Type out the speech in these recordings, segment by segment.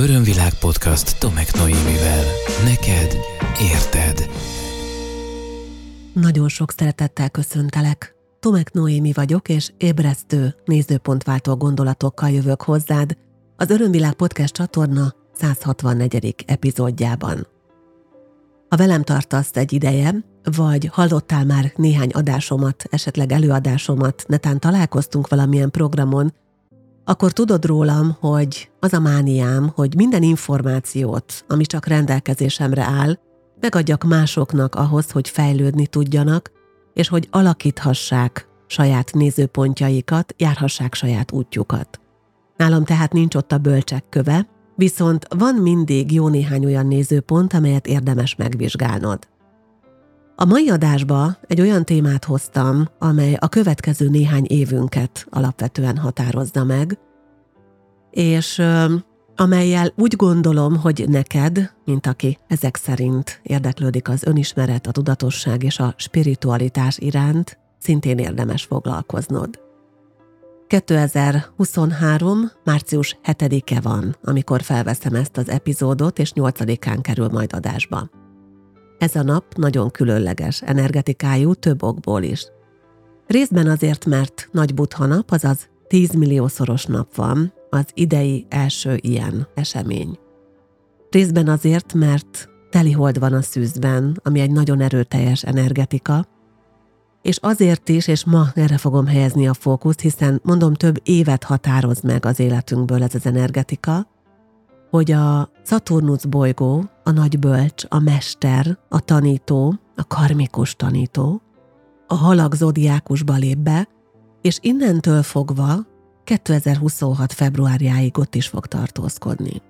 Örömvilág podcast Tomek Noémivel. Neked érted. Nagyon sok szeretettel köszöntelek. Tomek Noémi vagyok, és ébresztő, nézőpontváltó gondolatokkal jövök hozzád az Örömvilág podcast csatorna 164. epizódjában. Ha velem tartasz egy ideje, vagy hallottál már néhány adásomat, esetleg előadásomat, netán találkoztunk valamilyen programon, akkor tudod rólam, hogy az a mániám, hogy minden információt, ami csak rendelkezésemre áll, megadjak másoknak ahhoz, hogy fejlődni tudjanak, és hogy alakíthassák saját nézőpontjaikat, járhassák saját útjukat. Nálam tehát nincs ott a bölcsek köve, viszont van mindig jó néhány olyan nézőpont, amelyet érdemes megvizsgálnod. A mai adásba egy olyan témát hoztam, amely a következő néhány évünket alapvetően határozza meg, és amelyel úgy gondolom, hogy neked, mint aki ezek szerint érdeklődik az önismeret, a tudatosság és a spiritualitás iránt, szintén érdemes foglalkoznod. 2023. március 7-e van, amikor felveszem ezt az epizódot, és 8-án kerül majd adásba. Ez a nap nagyon különleges energetikájú több okból is. Részben azért, mert nagy butha nap, azaz 10 milliószoros nap van, az idei első ilyen esemény. Részben azért, mert telihold van a szűzben, ami egy nagyon erőteljes energetika, és azért is, és ma erre fogom helyezni a fókuszt, hiszen mondom, több évet határoz meg az életünkből ez az energetika, hogy a Szaturnusz bolygó, a nagy bölcs, a mester, a tanító, a karmikus tanító, a halag zodiákusba lép be, és innentől fogva 2026. februárjáig ott is fog tartózkodni.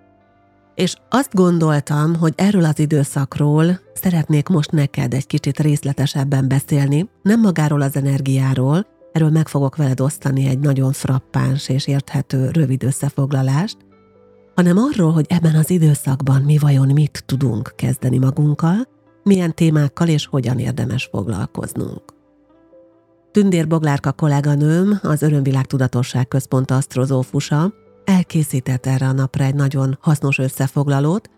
És azt gondoltam, hogy erről az időszakról szeretnék most neked egy kicsit részletesebben beszélni, nem magáról az energiáról, erről meg fogok veled osztani egy nagyon frappáns és érthető rövid összefoglalást, hanem arról, hogy ebben az időszakban mi vajon mit tudunk kezdeni magunkkal, milyen témákkal és hogyan érdemes foglalkoznunk. Tündér Boglárka kolléganőm, az Örömvilág Tudatosság Központ asztrozófusa, elkészített erre a napra egy nagyon hasznos összefoglalót,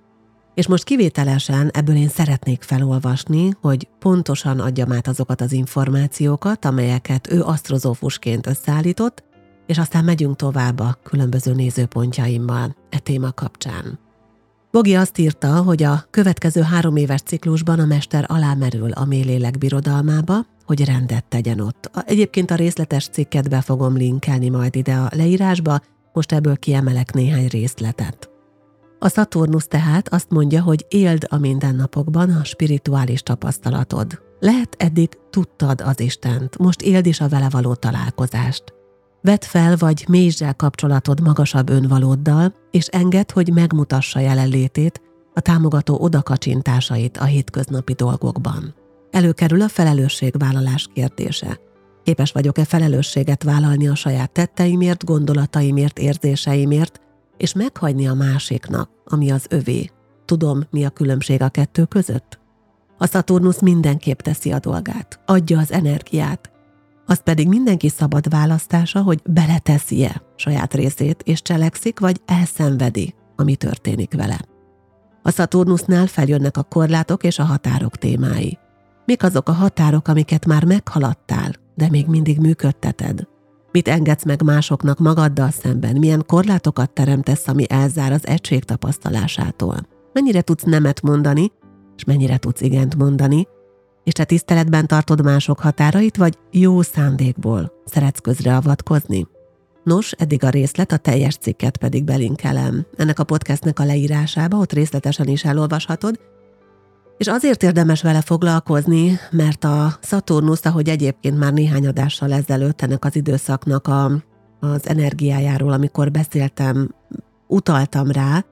és most kivételesen ebből én szeretnék felolvasni, hogy pontosan adjam át azokat az információkat, amelyeket ő asztrozófusként összeállított, és aztán megyünk tovább a különböző nézőpontjaimmal e téma kapcsán. Bogi azt írta, hogy a következő három éves ciklusban a mester alámerül a mélélek birodalmába, hogy rendet tegyen ott. Egyébként a részletes cikket be fogom linkelni majd ide a leírásba, most ebből kiemelek néhány részletet. A Szaturnusz tehát azt mondja, hogy éld a mindennapokban a spirituális tapasztalatod. Lehet eddig tudtad az Istent, most éld is a vele való találkozást. Vedd fel vagy mélyzsel kapcsolatod magasabb önvalóddal, és enged, hogy megmutassa jelenlétét, a támogató odakacsintásait a hétköznapi dolgokban. Előkerül a felelősségvállalás kérdése. Képes vagyok-e felelősséget vállalni a saját tetteimért, gondolataimért, érzéseimért, és meghagyni a másiknak, ami az övé. Tudom, mi a különbség a kettő között? A Szaturnusz mindenképp teszi a dolgát, adja az energiát, az pedig mindenki szabad választása, hogy beleteszi-e saját részét, és cselekszik, vagy elszenvedi, ami történik vele. A Szaturnusnál feljönnek a korlátok és a határok témái. Mik azok a határok, amiket már meghaladtál, de még mindig működteted? Mit engedsz meg másoknak magaddal szemben? Milyen korlátokat teremtesz, ami elzár az egység tapasztalásától? Mennyire tudsz nemet mondani, és mennyire tudsz igent mondani, és te tiszteletben tartod mások határait, vagy jó szándékból szeretsz közreavatkozni? Nos, eddig a részlet, a teljes cikket pedig belinkelem. Ennek a podcastnek a leírásába, ott részletesen is elolvashatod, és azért érdemes vele foglalkozni, mert a Szaturnusz, ahogy egyébként már néhány adással ezelőtt ennek az időszaknak a, az energiájáról, amikor beszéltem, utaltam rá,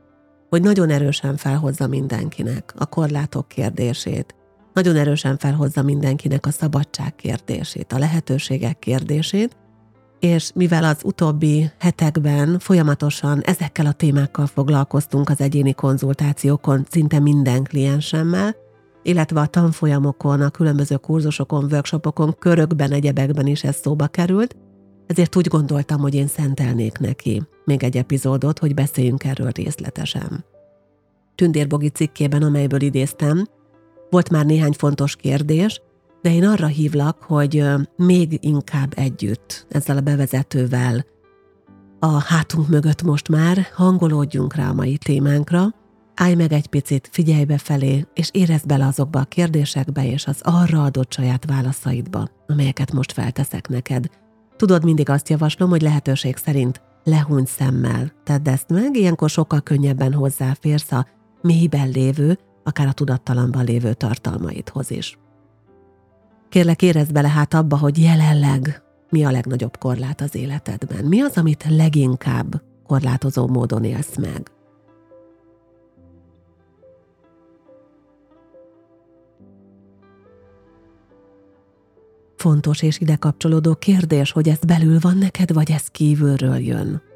hogy nagyon erősen felhozza mindenkinek a korlátok kérdését, nagyon erősen felhozza mindenkinek a szabadság kérdését, a lehetőségek kérdését, és mivel az utóbbi hetekben folyamatosan ezekkel a témákkal foglalkoztunk az egyéni konzultációkon szinte minden kliensemmel, illetve a tanfolyamokon, a különböző kurzusokon, workshopokon, körökben, egyebekben is ez szóba került, ezért úgy gondoltam, hogy én szentelnék neki még egy epizódot, hogy beszéljünk erről részletesen. Tündér Bogi cikkében, amelyből idéztem, volt már néhány fontos kérdés, de én arra hívlak, hogy még inkább együtt ezzel a bevezetővel a hátunk mögött most már hangolódjunk rá a mai témánkra, állj meg egy picit, figyelj befelé, és érezd bele azokba a kérdésekbe és az arra adott saját válaszaidba, amelyeket most felteszek neked. Tudod, mindig azt javaslom, hogy lehetőség szerint lehúny szemmel. Tedd ezt meg, ilyenkor sokkal könnyebben hozzáférsz a mélyben lévő, akár a tudattalamban lévő tartalmaidhoz is. Kérlek, érezd bele hát abba, hogy jelenleg mi a legnagyobb korlát az életedben. Mi az, amit leginkább korlátozó módon élsz meg? Fontos és ide kapcsolódó kérdés, hogy ez belül van neked, vagy ez kívülről jön.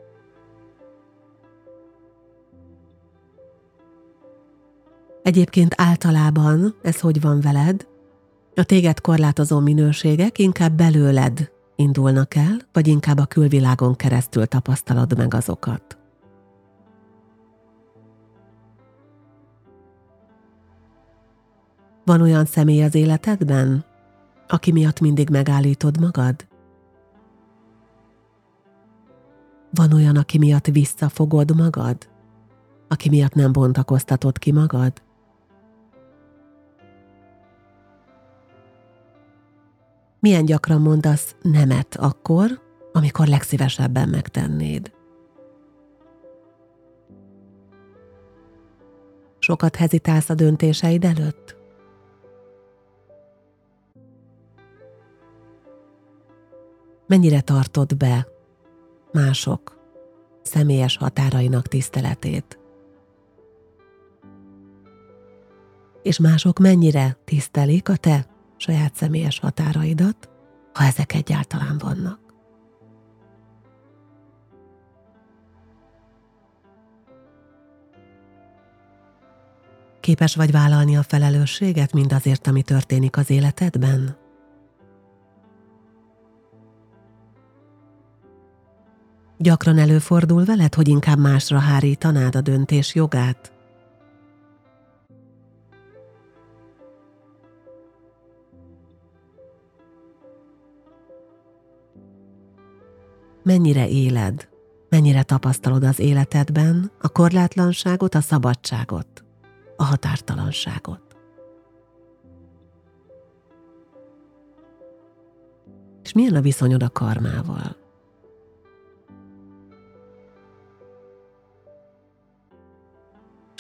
Egyébként általában ez hogy van veled? A téged korlátozó minőségek inkább belőled indulnak el, vagy inkább a külvilágon keresztül tapasztalod meg azokat? Van olyan személy az életedben, aki miatt mindig megállítod magad? Van olyan, aki miatt visszafogod magad? Aki miatt nem bontakoztatod ki magad? Milyen gyakran mondasz nemet akkor, amikor legszívesebben megtennéd? Sokat hezitálsz a döntéseid előtt? Mennyire tartod be mások személyes határainak tiszteletét? És mások mennyire tisztelik a te saját személyes határaidat, ha ezek egyáltalán vannak. Képes vagy vállalni a felelősséget mindazért, ami történik az életedben? Gyakran előfordul veled, hogy inkább másra hárítanád a döntés jogát? Mennyire éled, mennyire tapasztalod az életedben a korlátlanságot, a szabadságot, a határtalanságot. És milyen a viszonyod a karmával?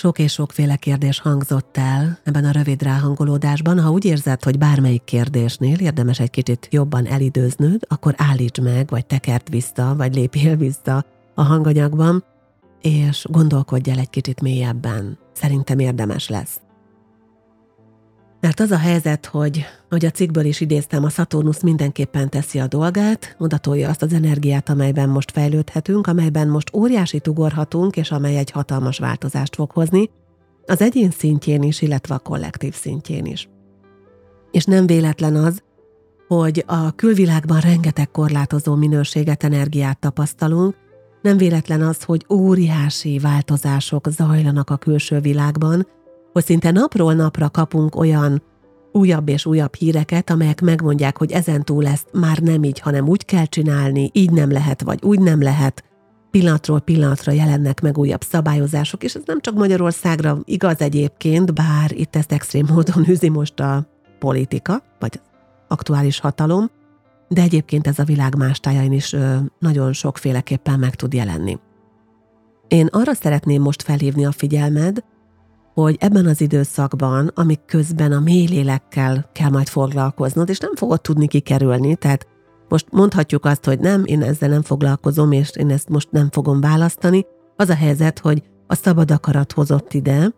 Sok és sokféle kérdés hangzott el ebben a rövid ráhangolódásban. Ha úgy érzed, hogy bármelyik kérdésnél érdemes egy kicsit jobban elidőznöd, akkor állíts meg, vagy tekert vissza, vagy lépjél vissza a hanganyagban, és gondolkodj el egy kicsit mélyebben. Szerintem érdemes lesz. Mert az a helyzet, hogy, hogy a cikkből is idéztem, a Saturnus mindenképpen teszi a dolgát, odatolja azt az energiát, amelyben most fejlődhetünk, amelyben most óriási ugorhatunk, és amely egy hatalmas változást fog hozni, az egyén szintjén is, illetve a kollektív szintjén is. És nem véletlen az, hogy a külvilágban rengeteg korlátozó minőséget, energiát tapasztalunk, nem véletlen az, hogy óriási változások zajlanak a külső világban, hogy szinte napról napra kapunk olyan újabb és újabb híreket, amelyek megmondják, hogy ezentúl ezt már nem így, hanem úgy kell csinálni, így nem lehet, vagy úgy nem lehet. Pillanatról pillanatra jelennek meg újabb szabályozások, és ez nem csak Magyarországra igaz egyébként, bár itt ezt extrém módon üzi most a politika, vagy aktuális hatalom, de egyébként ez a világ más tájain is nagyon sokféleképpen meg tud jelenni. Én arra szeretném most felhívni a figyelmed, hogy ebben az időszakban, amik közben a mély lélekkel kell majd foglalkoznod, és nem fogod tudni kikerülni, tehát most mondhatjuk azt, hogy nem, én ezzel nem foglalkozom, és én ezt most nem fogom választani. Az a helyzet, hogy a szabad akarat hozott ide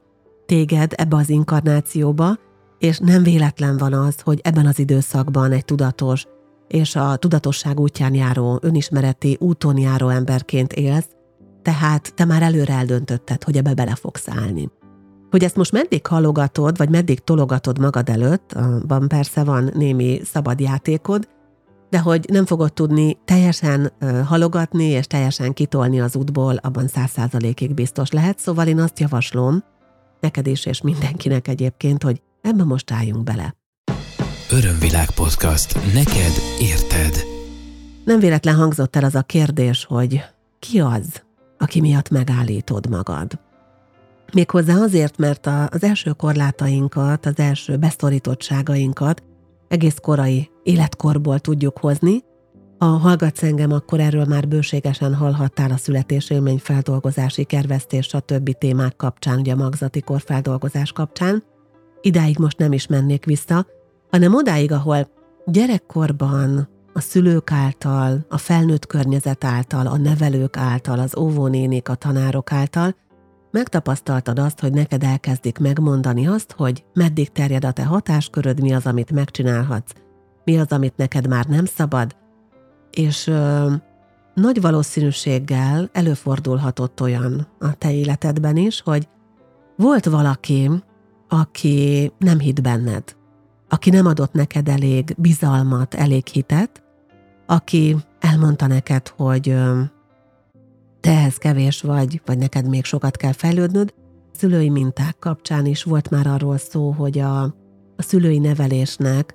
téged ebbe az inkarnációba, és nem véletlen van az, hogy ebben az időszakban egy tudatos és a tudatosság útján járó, önismereti úton járó emberként élsz, tehát te már előre eldöntötted, hogy ebbe bele fogsz állni. Hogy ezt most meddig halogatod, vagy meddig tologatod magad előtt, van persze van némi szabad játékod, de hogy nem fogod tudni teljesen halogatni és teljesen kitolni az útból, abban száz százalékig biztos lehet, szóval én azt javaslom, neked is és mindenkinek egyébként, hogy ebbe most álljunk bele. Örömvilág podcast. Neked érted. Nem véletlen hangzott el az a kérdés, hogy ki az, aki miatt megállítod magad. Méghozzá azért, mert az első korlátainkat, az első besztorítottságainkat egész korai életkorból tudjuk hozni. Ha hallgatsz engem, akkor erről már bőségesen hallhattál a születésélmény feldolgozási kervesztés, stb. témák kapcsán, ugye a magzati korfeldolgozás kapcsán. Idáig most nem is mennék vissza, hanem odáig, ahol gyerekkorban a szülők által, a felnőtt környezet által, a nevelők által, az óvónénik, a tanárok által megtapasztaltad azt, hogy neked elkezdik megmondani azt, hogy meddig terjed a te hatásköröd, mi az, amit megcsinálhatsz, mi az, amit neked már nem szabad, és ö, nagy valószínűséggel előfordulhatott olyan a te életedben is, hogy volt valaki, aki nem hitt benned, aki nem adott neked elég bizalmat, elég hitet, aki elmondta neked, hogy te ehhez kevés vagy, vagy neked még sokat kell fejlődnöd. Szülői minták kapcsán is volt már arról szó, hogy a, a szülői nevelésnek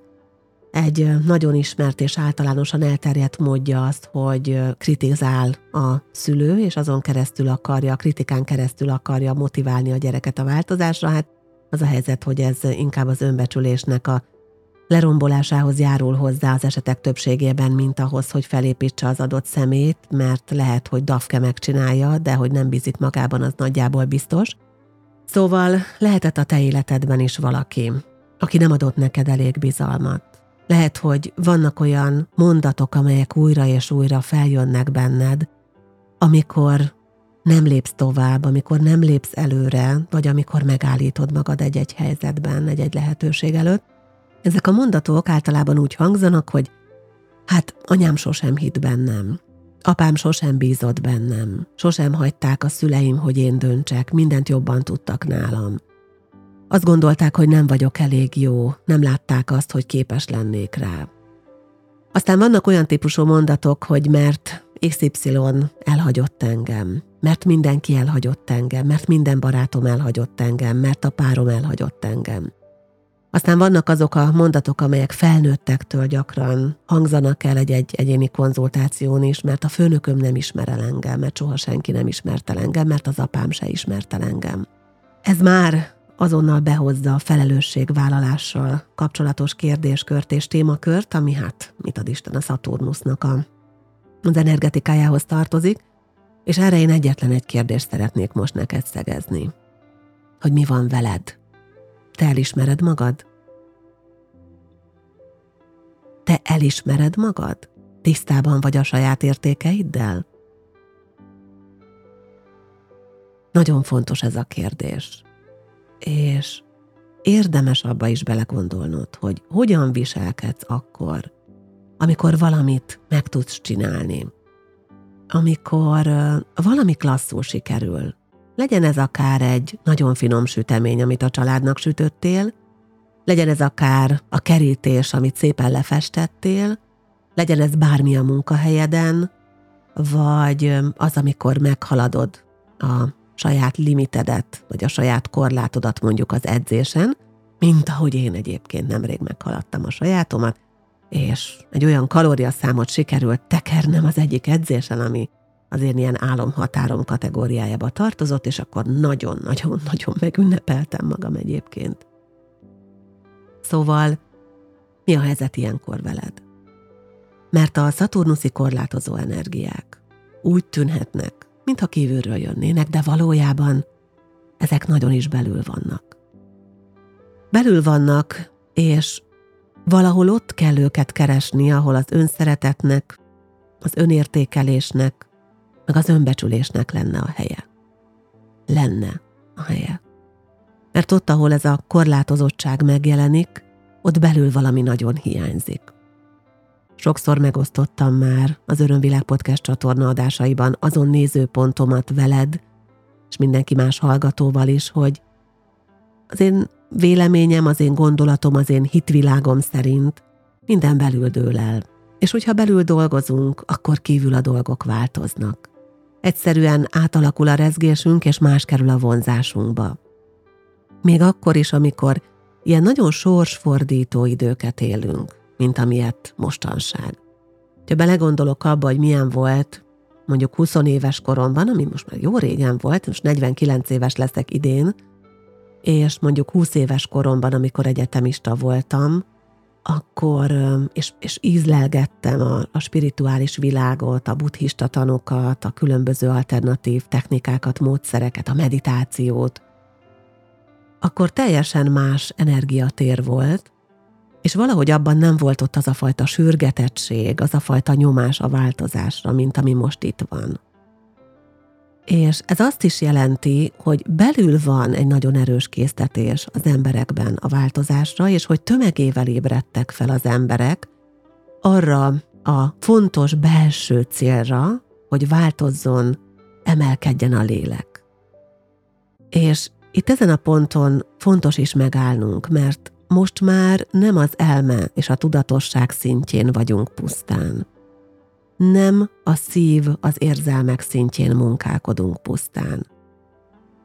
egy nagyon ismert és általánosan elterjedt módja azt, hogy kritizál a szülő, és azon keresztül akarja, a kritikán keresztül akarja motiválni a gyereket a változásra. Hát az a helyzet, hogy ez inkább az önbecsülésnek a lerombolásához járul hozzá az esetek többségében, mint ahhoz, hogy felépítse az adott szemét, mert lehet, hogy Dafke megcsinálja, de hogy nem bízik magában, az nagyjából biztos. Szóval lehetett a te életedben is valaki, aki nem adott neked elég bizalmat. Lehet, hogy vannak olyan mondatok, amelyek újra és újra feljönnek benned, amikor nem lépsz tovább, amikor nem lépsz előre, vagy amikor megállítod magad egy-egy helyzetben, egy-egy lehetőség előtt, ezek a mondatok általában úgy hangzanak, hogy hát anyám sosem hitt bennem, apám sosem bízott bennem, sosem hagyták a szüleim, hogy én döntsek, mindent jobban tudtak nálam. Azt gondolták, hogy nem vagyok elég jó, nem látták azt, hogy képes lennék rá. Aztán vannak olyan típusú mondatok, hogy mert XY elhagyott engem, mert mindenki elhagyott engem, mert minden barátom elhagyott engem, mert a párom elhagyott engem. Aztán vannak azok a mondatok, amelyek felnőttektől gyakran hangzanak el egy-egy egyéni konzultáción is, mert a főnököm nem ismer el engem, mert soha senki nem ismert engem, mert az apám se ismert engem. Ez már azonnal behozza a felelősségvállalással kapcsolatos kérdéskört és témakört, ami hát, mit ad Isten, a Szaturnusznak a, az energetikájához tartozik, és erre én egyetlen egy kérdést szeretnék most neked szegezni. Hogy mi van veled? Te elismered magad? Te elismered magad? Tisztában vagy a saját értékeiddel? Nagyon fontos ez a kérdés. És érdemes abba is belegondolnod, hogy hogyan viselkedsz akkor, amikor valamit meg tudsz csinálni, amikor valami klasszul sikerül, legyen ez akár egy nagyon finom sütemény, amit a családnak sütöttél, legyen ez akár a kerítés, amit szépen lefestettél, legyen ez bármi a munkahelyeden, vagy az, amikor meghaladod a saját limitedet, vagy a saját korlátodat mondjuk az edzésen, mint ahogy én egyébként nemrég meghaladtam a sajátomat, és egy olyan kalóriaszámot sikerült tekernem az egyik edzésen, ami azért ilyen álomhatárom kategóriájába tartozott, és akkor nagyon-nagyon-nagyon megünnepeltem magam egyébként. Szóval, mi a helyzet ilyenkor veled? Mert a szaturnuszi korlátozó energiák úgy tűnhetnek, mintha kívülről jönnének, de valójában ezek nagyon is belül vannak. Belül vannak, és valahol ott kell őket keresni, ahol az önszeretetnek, az önértékelésnek, meg az önbecsülésnek lenne a helye. Lenne a helye. Mert ott, ahol ez a korlátozottság megjelenik, ott belül valami nagyon hiányzik. Sokszor megosztottam már az Örömvilág Podcast csatorna adásaiban azon nézőpontomat veled, és mindenki más hallgatóval is, hogy az én véleményem, az én gondolatom, az én hitvilágom szerint minden belül dől el. És hogyha belül dolgozunk, akkor kívül a dolgok változnak. Egyszerűen átalakul a rezgésünk, és más kerül a vonzásunkba. Még akkor is, amikor ilyen nagyon sorsfordító időket élünk, mint amilyet mostanság. Ha belegondolok abba, hogy milyen volt mondjuk 20 éves koromban, ami most már jó régen volt, most 49 éves leszek idén, és mondjuk 20 éves koromban, amikor egyetemista voltam, akkor, és, és ízlelgettem a, a spirituális világot, a buddhista tanokat, a különböző alternatív technikákat, módszereket, a meditációt, akkor teljesen más energiatér volt, és valahogy abban nem volt ott az a fajta sürgetettség, az a fajta nyomás a változásra, mint ami most itt van. És ez azt is jelenti, hogy belül van egy nagyon erős késztetés az emberekben a változásra, és hogy tömegével ébredtek fel az emberek arra a fontos belső célra, hogy változzon, emelkedjen a lélek. És itt ezen a ponton fontos is megállnunk, mert most már nem az elme és a tudatosság szintjén vagyunk pusztán. Nem a szív, az érzelmek szintjén munkálkodunk pusztán.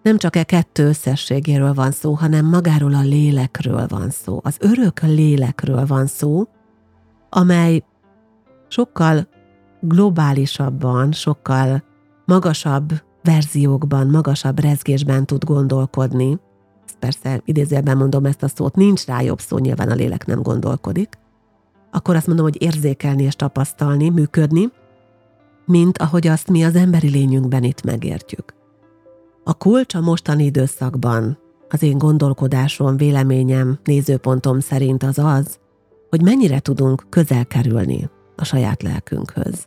Nem csak e kettő összességéről van szó, hanem magáról a lélekről van szó, az örök lélekről van szó, amely sokkal globálisabban, sokkal magasabb verziókban, magasabb rezgésben tud gondolkodni. Persze idézőjelben mondom ezt a szót, nincs rá jobb szó, nyilván a lélek nem gondolkodik. Akkor azt mondom, hogy érzékelni és tapasztalni, működni, mint ahogy azt mi az emberi lényünkben itt megértjük. A kulcs a mostani időszakban, az én gondolkodásom, véleményem, nézőpontom szerint az az, hogy mennyire tudunk közel kerülni a saját lelkünkhöz.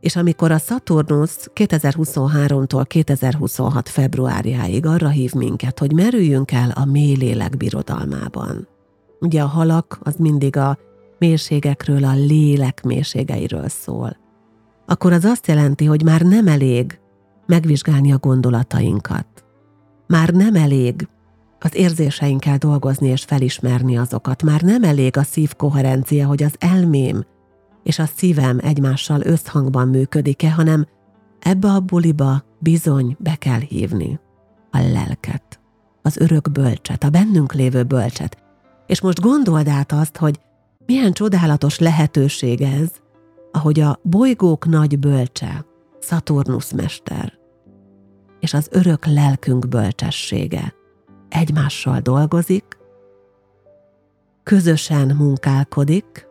És amikor a Saturnus 2023-tól 2026 februárjáig arra hív minket, hogy merüljünk el a mély lélek birodalmában. Ugye a halak az mindig a mélységekről, a lélek mélységeiről szól. Akkor az azt jelenti, hogy már nem elég megvizsgálni a gondolatainkat. Már nem elég az érzéseinkkel dolgozni és felismerni azokat. Már nem elég a szív koherencia, hogy az elmém és a szívem egymással összhangban működik-e, hanem ebbe a buliba bizony be kell hívni a lelket, az örök bölcset, a bennünk lévő bölcset. És most gondold át azt, hogy milyen csodálatos lehetőség ez, ahogy a bolygók nagy bölcse, Szaturnusz mester, és az örök lelkünk bölcsessége egymással dolgozik, közösen munkálkodik,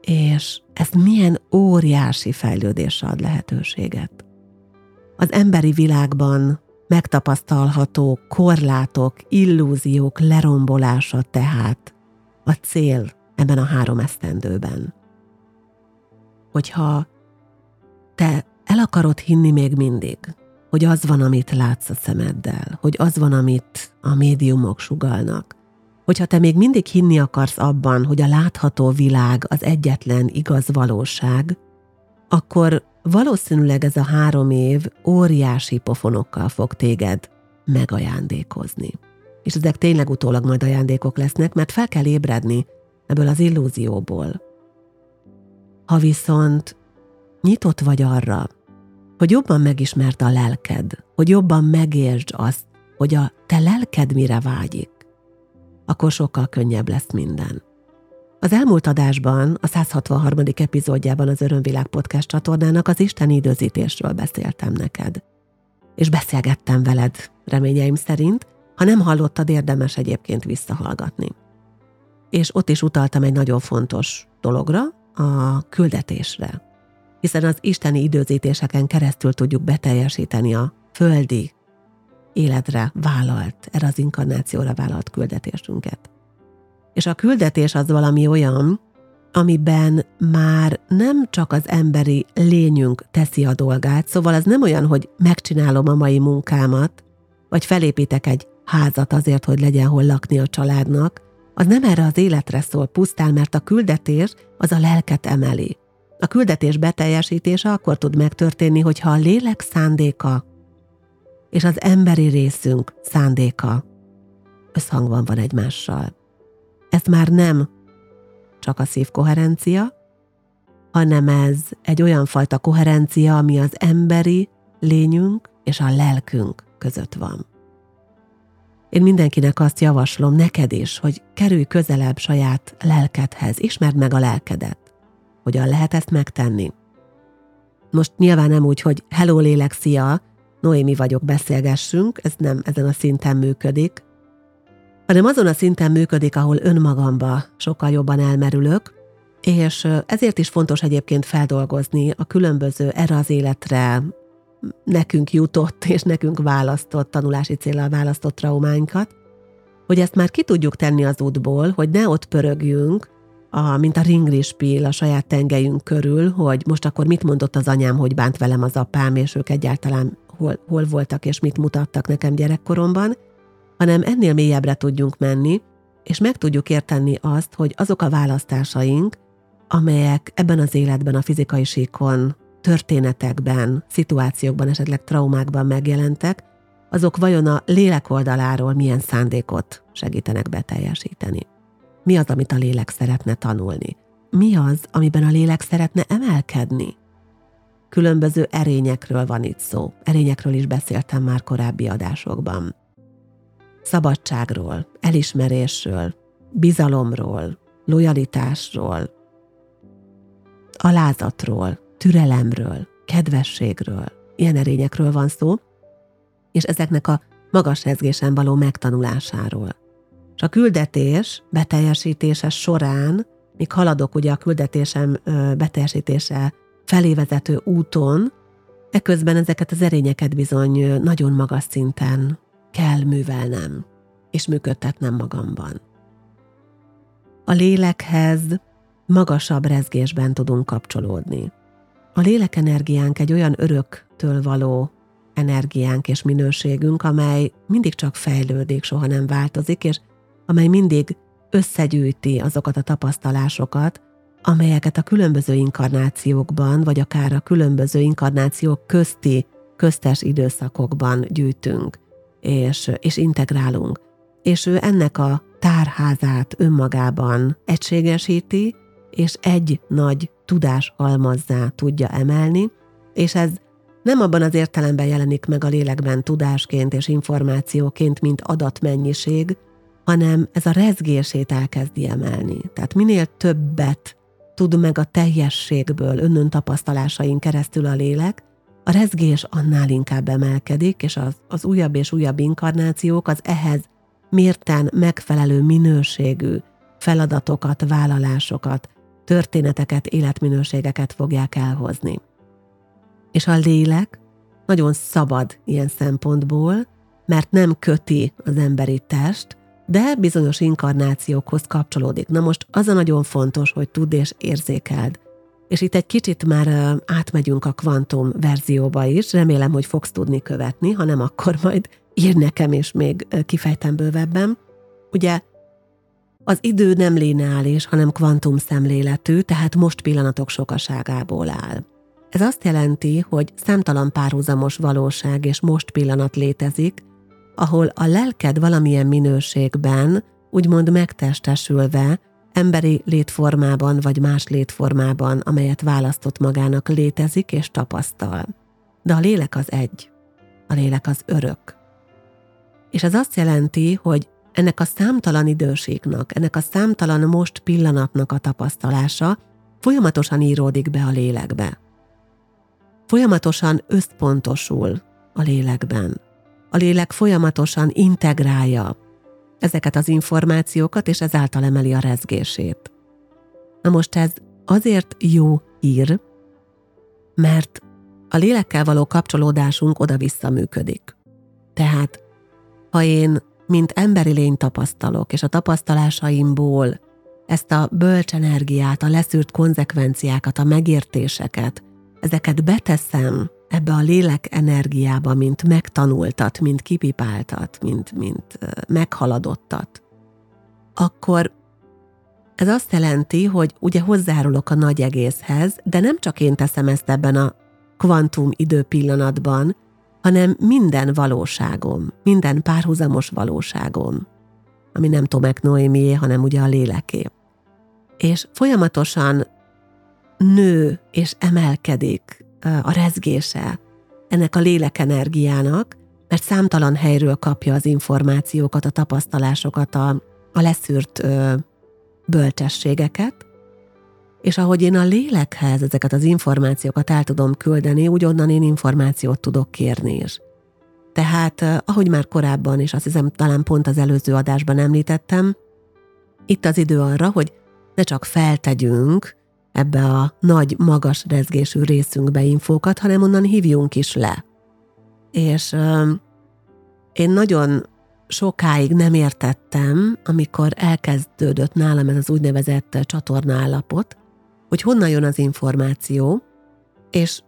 és ez milyen óriási fejlődésre ad lehetőséget. Az emberi világban megtapasztalható korlátok, illúziók lerombolása tehát a cél ebben a három esztendőben. Hogyha te el akarod hinni még mindig, hogy az van, amit látsz a szemeddel, hogy az van, amit a médiumok sugalnak, Hogyha te még mindig hinni akarsz abban, hogy a látható világ az egyetlen igaz valóság, akkor valószínűleg ez a három év óriási pofonokkal fog téged megajándékozni. És ezek tényleg utólag majd ajándékok lesznek, mert fel kell ébredni ebből az illúzióból. Ha viszont nyitott vagy arra, hogy jobban megismert a lelked, hogy jobban megértsd azt, hogy a te lelked mire vágyik, akkor sokkal könnyebb lesz minden. Az elmúlt adásban, a 163. epizódjában az Örömvilág podcast csatornának az Isten időzítésről beszéltem neked. És beszélgettem veled, reményeim szerint, ha nem hallottad, érdemes egyébként visszahallgatni. És ott is utaltam egy nagyon fontos dologra, a küldetésre. Hiszen az isteni időzítéseken keresztül tudjuk beteljesíteni a földi életre vállalt, erre az inkarnációra vállalt küldetésünket. És a küldetés az valami olyan, amiben már nem csak az emberi lényünk teszi a dolgát, szóval az nem olyan, hogy megcsinálom a mai munkámat, vagy felépítek egy házat azért, hogy legyen hol lakni a családnak, az nem erre az életre szól pusztán, mert a küldetés az a lelket emeli. A küldetés beteljesítése akkor tud megtörténni, hogyha a lélek szándéka és az emberi részünk szándéka összhangban van egymással. Ez már nem csak a szívkoherencia, hanem ez egy olyan fajta koherencia, ami az emberi lényünk és a lelkünk között van. Én mindenkinek azt javaslom, neked is, hogy kerülj közelebb saját lelkedhez, ismerd meg a lelkedet. Hogyan lehet ezt megtenni? Most nyilván nem úgy, hogy hello lélek, szia, Noémi vagyok, beszélgessünk, ez nem ezen a szinten működik, hanem azon a szinten működik, ahol önmagamba sokkal jobban elmerülök, és ezért is fontos egyébként feldolgozni a különböző erre az életre nekünk jutott és nekünk választott, tanulási célral választott traumánkat, hogy ezt már ki tudjuk tenni az útból, hogy ne ott pörögjünk, a, mint a ringrispil a saját tengelyünk körül, hogy most akkor mit mondott az anyám, hogy bánt velem az apám, és ők egyáltalán hol, hol voltak és mit mutattak nekem gyerekkoromban, hanem ennél mélyebbre tudjunk menni, és meg tudjuk érteni azt, hogy azok a választásaink, amelyek ebben az életben, a fizikai síkon, történetekben, szituációkban, esetleg traumákban megjelentek, azok vajon a lélek oldaláról milyen szándékot segítenek beteljesíteni. Mi az, amit a lélek szeretne tanulni? Mi az, amiben a lélek szeretne emelkedni? Különböző erényekről van itt szó. Erényekről is beszéltem már korábbi adásokban. Szabadságról, elismerésről, bizalomról, lojalitásról, alázatról, türelemről, kedvességről, ilyen erényekről van szó, és ezeknek a magas rezgésen való megtanulásáról. És a küldetés beteljesítése során, míg haladok ugye a küldetésem beteljesítése felé vezető úton, eközben ezeket az erényeket bizony nagyon magas szinten kell művelnem, és működtetnem magamban. A lélekhez magasabb rezgésben tudunk kapcsolódni. A lélekenergiánk egy olyan öröktől való energiánk és minőségünk, amely mindig csak fejlődik, soha nem változik, és amely mindig összegyűjti azokat a tapasztalásokat, amelyeket a különböző inkarnációkban, vagy akár a különböző inkarnációk közti, köztes időszakokban gyűjtünk, és, és integrálunk. És ő ennek a tárházát önmagában egységesíti, és egy nagy tudás halmazzá tudja emelni, és ez nem abban az értelemben jelenik meg a lélekben tudásként és információként, mint adatmennyiség, hanem ez a rezgését elkezdi emelni. Tehát minél többet tud meg a teljességből önnön tapasztalásain keresztül a lélek, a rezgés annál inkább emelkedik, és az, az újabb és újabb inkarnációk az ehhez mérten megfelelő minőségű feladatokat, vállalásokat, történeteket, életminőségeket fogják elhozni. És a lélek nagyon szabad ilyen szempontból, mert nem köti az emberi test, de bizonyos inkarnációkhoz kapcsolódik. Na most az a nagyon fontos, hogy tudd és érzékeld. És itt egy kicsit már átmegyünk a kvantum verzióba is, remélem, hogy fogsz tudni követni, ha nem, akkor majd ír nekem, és még kifejtem bővebben. Ugye az idő nem lineális, hanem kvantum szemléletű, tehát most pillanatok sokaságából áll. Ez azt jelenti, hogy számtalan párhuzamos valóság és most pillanat létezik, ahol a lelked valamilyen minőségben, úgymond megtestesülve, emberi létformában vagy más létformában, amelyet választott magának létezik és tapasztal. De a lélek az egy. A lélek az örök. És ez azt jelenti, hogy ennek a számtalan időségnek, ennek a számtalan most pillanatnak a tapasztalása folyamatosan íródik be a lélekbe. Folyamatosan összpontosul a lélekben. A lélek folyamatosan integrálja ezeket az információkat, és ezáltal emeli a rezgését. Na most ez azért jó hír, mert a lélekkel való kapcsolódásunk oda-vissza működik. Tehát, ha én mint emberi lény tapasztalok, és a tapasztalásaimból ezt a bölcs energiát, a leszűrt konzekvenciákat, a megértéseket, ezeket beteszem ebbe a lélek energiába, mint megtanultat, mint kipipáltat, mint, mint meghaladottat, akkor ez azt jelenti, hogy ugye hozzárulok a nagy egészhez, de nem csak én teszem ezt ebben a kvantum időpillanatban, hanem minden valóságom, minden párhuzamos valóságom, ami nem Tomek Noémié, hanem ugye a léleké. És folyamatosan nő és emelkedik a rezgése ennek a lélekenergiának, mert számtalan helyről kapja az információkat, a tapasztalásokat, a, a leszűrt ö, bölcsességeket, és ahogy én a lélekhez ezeket az információkat el tudom küldeni, úgy onnan én információt tudok kérni is. Tehát, ahogy már korábban, és azt hiszem talán pont az előző adásban említettem, itt az idő arra, hogy ne csak feltegyünk ebbe a nagy, magas rezgésű részünkbe infókat, hanem onnan hívjunk is le. És euh, én nagyon sokáig nem értettem, amikor elkezdődött nálam ez az úgynevezett csatornállapot, hogy honnan jön az információ, és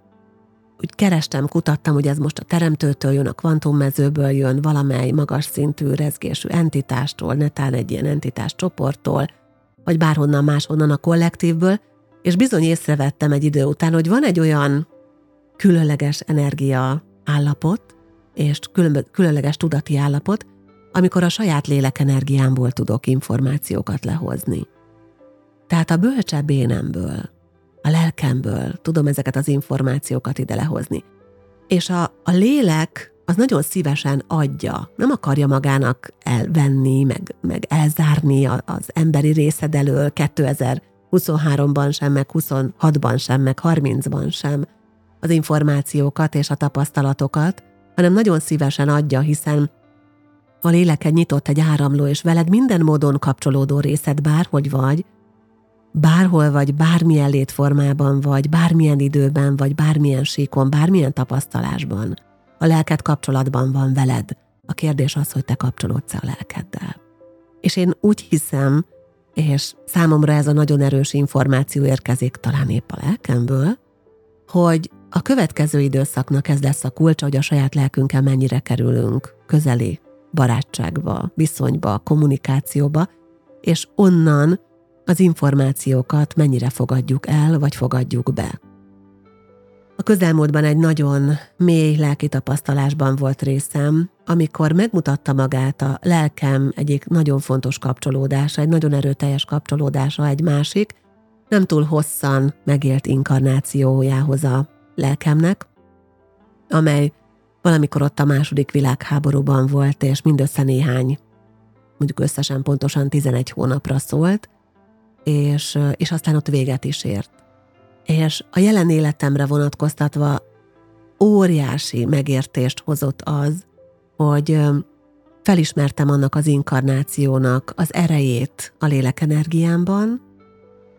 úgy kerestem, kutattam, hogy ez most a teremtőtől jön, a kvantummezőből jön, valamely magas szintű rezgésű entitástól, netán egy ilyen entitás csoporttól, vagy bárhonnan máshonnan a kollektívből, és bizony észrevettem egy idő után, hogy van egy olyan különleges energia állapot, és különleges tudati állapot, amikor a saját lélek energiámból tudok információkat lehozni. Tehát a bölcsebb énemből, a lelkemből tudom ezeket az információkat ide lehozni. És a, a lélek az nagyon szívesen adja, nem akarja magának elvenni, meg, meg elzárni az emberi részed elől 2023-ban sem, meg 26-ban sem, meg 30-ban sem az információkat és a tapasztalatokat, hanem nagyon szívesen adja, hiszen a léleked nyitott egy áramló, és veled minden módon kapcsolódó részed bárhogy vagy, bárhol vagy, bármilyen létformában vagy, bármilyen időben vagy, bármilyen síkon, bármilyen tapasztalásban. A lelked kapcsolatban van veled. A kérdés az, hogy te kapcsolódsz a lelkeddel. És én úgy hiszem, és számomra ez a nagyon erős információ érkezik talán épp a lelkemből, hogy a következő időszaknak ez lesz a kulcsa, hogy a saját lelkünkkel mennyire kerülünk közeli barátságba, viszonyba, kommunikációba, és onnan az információkat mennyire fogadjuk el, vagy fogadjuk be. A közelmúltban egy nagyon mély lelki tapasztalásban volt részem, amikor megmutatta magát a lelkem egyik nagyon fontos kapcsolódása, egy nagyon erőteljes kapcsolódása egy másik, nem túl hosszan megélt inkarnációjához a lelkemnek, amely valamikor ott a második világháborúban volt, és mindössze néhány, mondjuk összesen pontosan 11 hónapra szólt, és, és aztán ott véget is ért. És a jelen életemre vonatkoztatva óriási megértést hozott az, hogy felismertem annak az inkarnációnak az erejét a lélekenergiámban,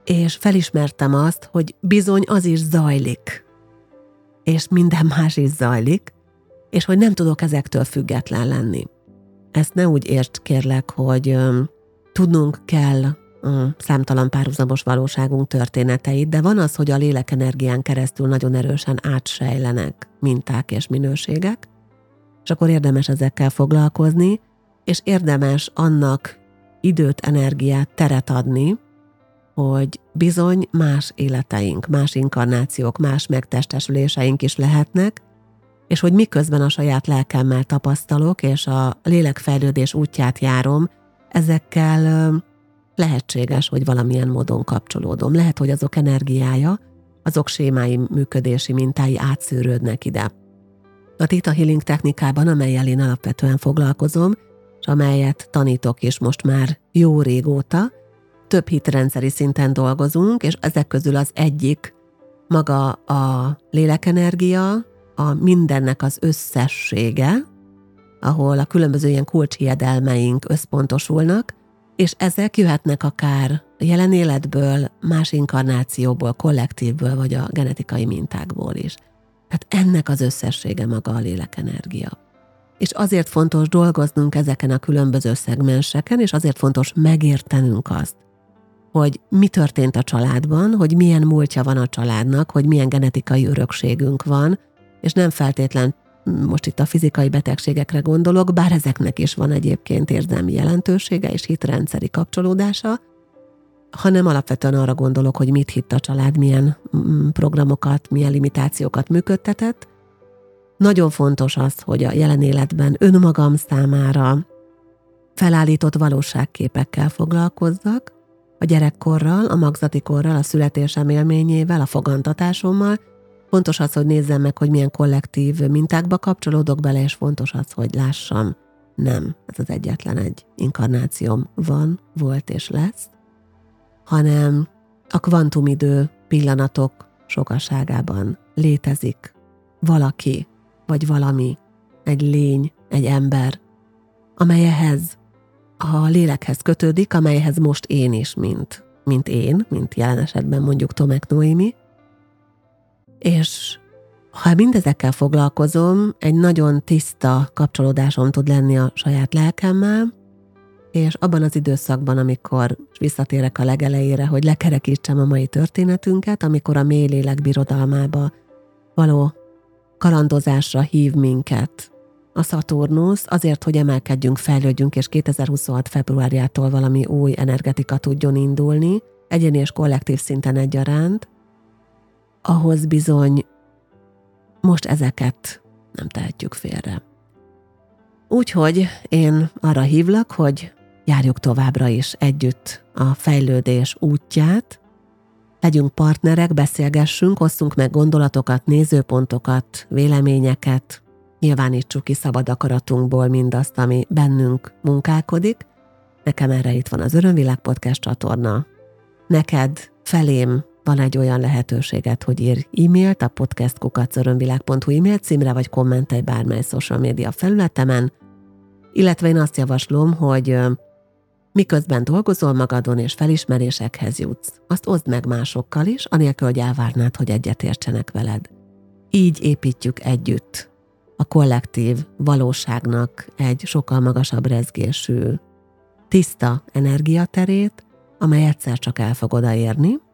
és felismertem azt, hogy bizony az is zajlik, és minden más is zajlik, és hogy nem tudok ezektől független lenni. Ezt ne úgy értsd, kérlek, hogy tudnunk kell a számtalan párhuzamos valóságunk történeteit, de van az, hogy a lélekenergián keresztül nagyon erősen átsejlenek minták és minőségek, és akkor érdemes ezekkel foglalkozni, és érdemes annak időt, energiát, teret adni, hogy bizony más életeink, más inkarnációk, más megtestesüléseink is lehetnek, és hogy miközben a saját lelkemmel tapasztalok, és a lélekfejlődés útját járom, ezekkel lehetséges, hogy valamilyen módon kapcsolódom. Lehet, hogy azok energiája, azok sémái, működési mintái átszűrődnek ide. A Theta Healing technikában, amelyel én alapvetően foglalkozom, és amelyet tanítok is most már jó régóta, több hitrendszeri szinten dolgozunk, és ezek közül az egyik maga a lélekenergia, a mindennek az összessége, ahol a különböző ilyen kulcshiedelmeink összpontosulnak, és ezek jöhetnek akár a jelen életből, más inkarnációból, kollektívből, vagy a genetikai mintákból is. Tehát ennek az összessége maga a lélekenergia. És azért fontos dolgoznunk ezeken a különböző szegmenseken, és azért fontos megértenünk azt, hogy mi történt a családban, hogy milyen múltja van a családnak, hogy milyen genetikai örökségünk van, és nem feltétlen most itt a fizikai betegségekre gondolok, bár ezeknek is van egyébként érzelmi jelentősége és hitrendszeri kapcsolódása, hanem alapvetően arra gondolok, hogy mit hitt a család, milyen mm, programokat, milyen limitációkat működtetett. Nagyon fontos az, hogy a jelen életben önmagam számára felállított valóságképekkel foglalkozzak, A gyerekkorral, a magzati korral, a születésem élményével, a fogantatásommal, Fontos az, hogy nézzem meg, hogy milyen kollektív mintákba kapcsolódok bele, és fontos az, hogy lássam, nem, ez az egyetlen egy inkarnációm van, volt és lesz, hanem a kvantumidő pillanatok sokaságában létezik valaki, vagy valami, egy lény, egy ember, amelyhez a lélekhez kötődik, amelyhez most én is, mint, mint én, mint jelen esetben mondjuk Tomek Noémi, és ha mindezekkel foglalkozom, egy nagyon tiszta kapcsolódásom tud lenni a saját lelkemmel, és abban az időszakban, amikor visszatérek a legelejére, hogy lekerekítsem a mai történetünket, amikor a mély lélek birodalmába való kalandozásra hív minket a Szaturnusz azért, hogy emelkedjünk, fejlődjünk, és 2026. februárjától valami új energetika tudjon indulni, egyéni és kollektív szinten egyaránt, ahhoz bizony most ezeket nem tehetjük félre. Úgyhogy én arra hívlak, hogy járjuk továbbra is együtt a fejlődés útját, legyünk partnerek, beszélgessünk, osszunk meg gondolatokat, nézőpontokat, véleményeket, nyilvánítsuk ki szabad akaratunkból mindazt, ami bennünk munkálkodik. Nekem erre itt van az Örömvilág Podcast csatorna. Neked felém van egy olyan lehetőséget, hogy ír e-mailt a podcastkukacörömvilág.hu e-mail címre, vagy kommentelj bármely social média felületemen, illetve én azt javaslom, hogy miközben dolgozol magadon és felismerésekhez jutsz, azt oszd meg másokkal is, anélkül, hogy elvárnád, hogy egyetértsenek veled. Így építjük együtt a kollektív valóságnak egy sokkal magasabb rezgésű, tiszta energiaterét, amely egyszer csak el fog odaérni,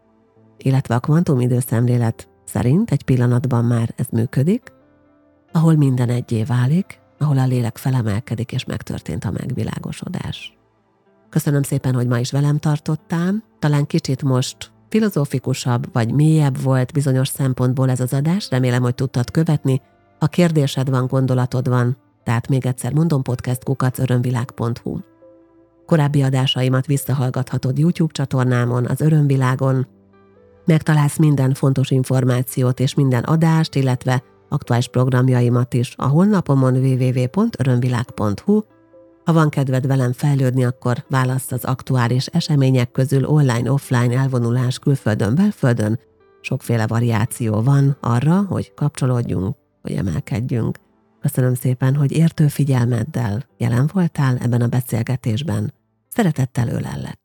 illetve a kvantumidőszemlélet szerint egy pillanatban már ez működik, ahol minden egyé válik, ahol a lélek felemelkedik és megtörtént a megvilágosodás. Köszönöm szépen, hogy ma is velem tartottál. Talán kicsit most filozófikusabb vagy mélyebb volt bizonyos szempontból ez az adás, remélem, hogy tudtad követni. Ha kérdésed van, gondolatod van, tehát még egyszer mondom, podcast kukacörömvilág.hu. Korábbi adásaimat visszahallgathatod YouTube csatornámon, az Örömvilágon, Megtalálsz minden fontos információt és minden adást, illetve aktuális programjaimat is a honlapomon www.örömvilág.hu. Ha van kedved velem fejlődni, akkor választ az aktuális események közül online-offline elvonulás külföldön, belföldön. Sokféle variáció van arra, hogy kapcsolódjunk, hogy emelkedjünk. Köszönöm szépen, hogy értő figyelmeddel jelen voltál ebben a beszélgetésben. Szeretettel ölellek!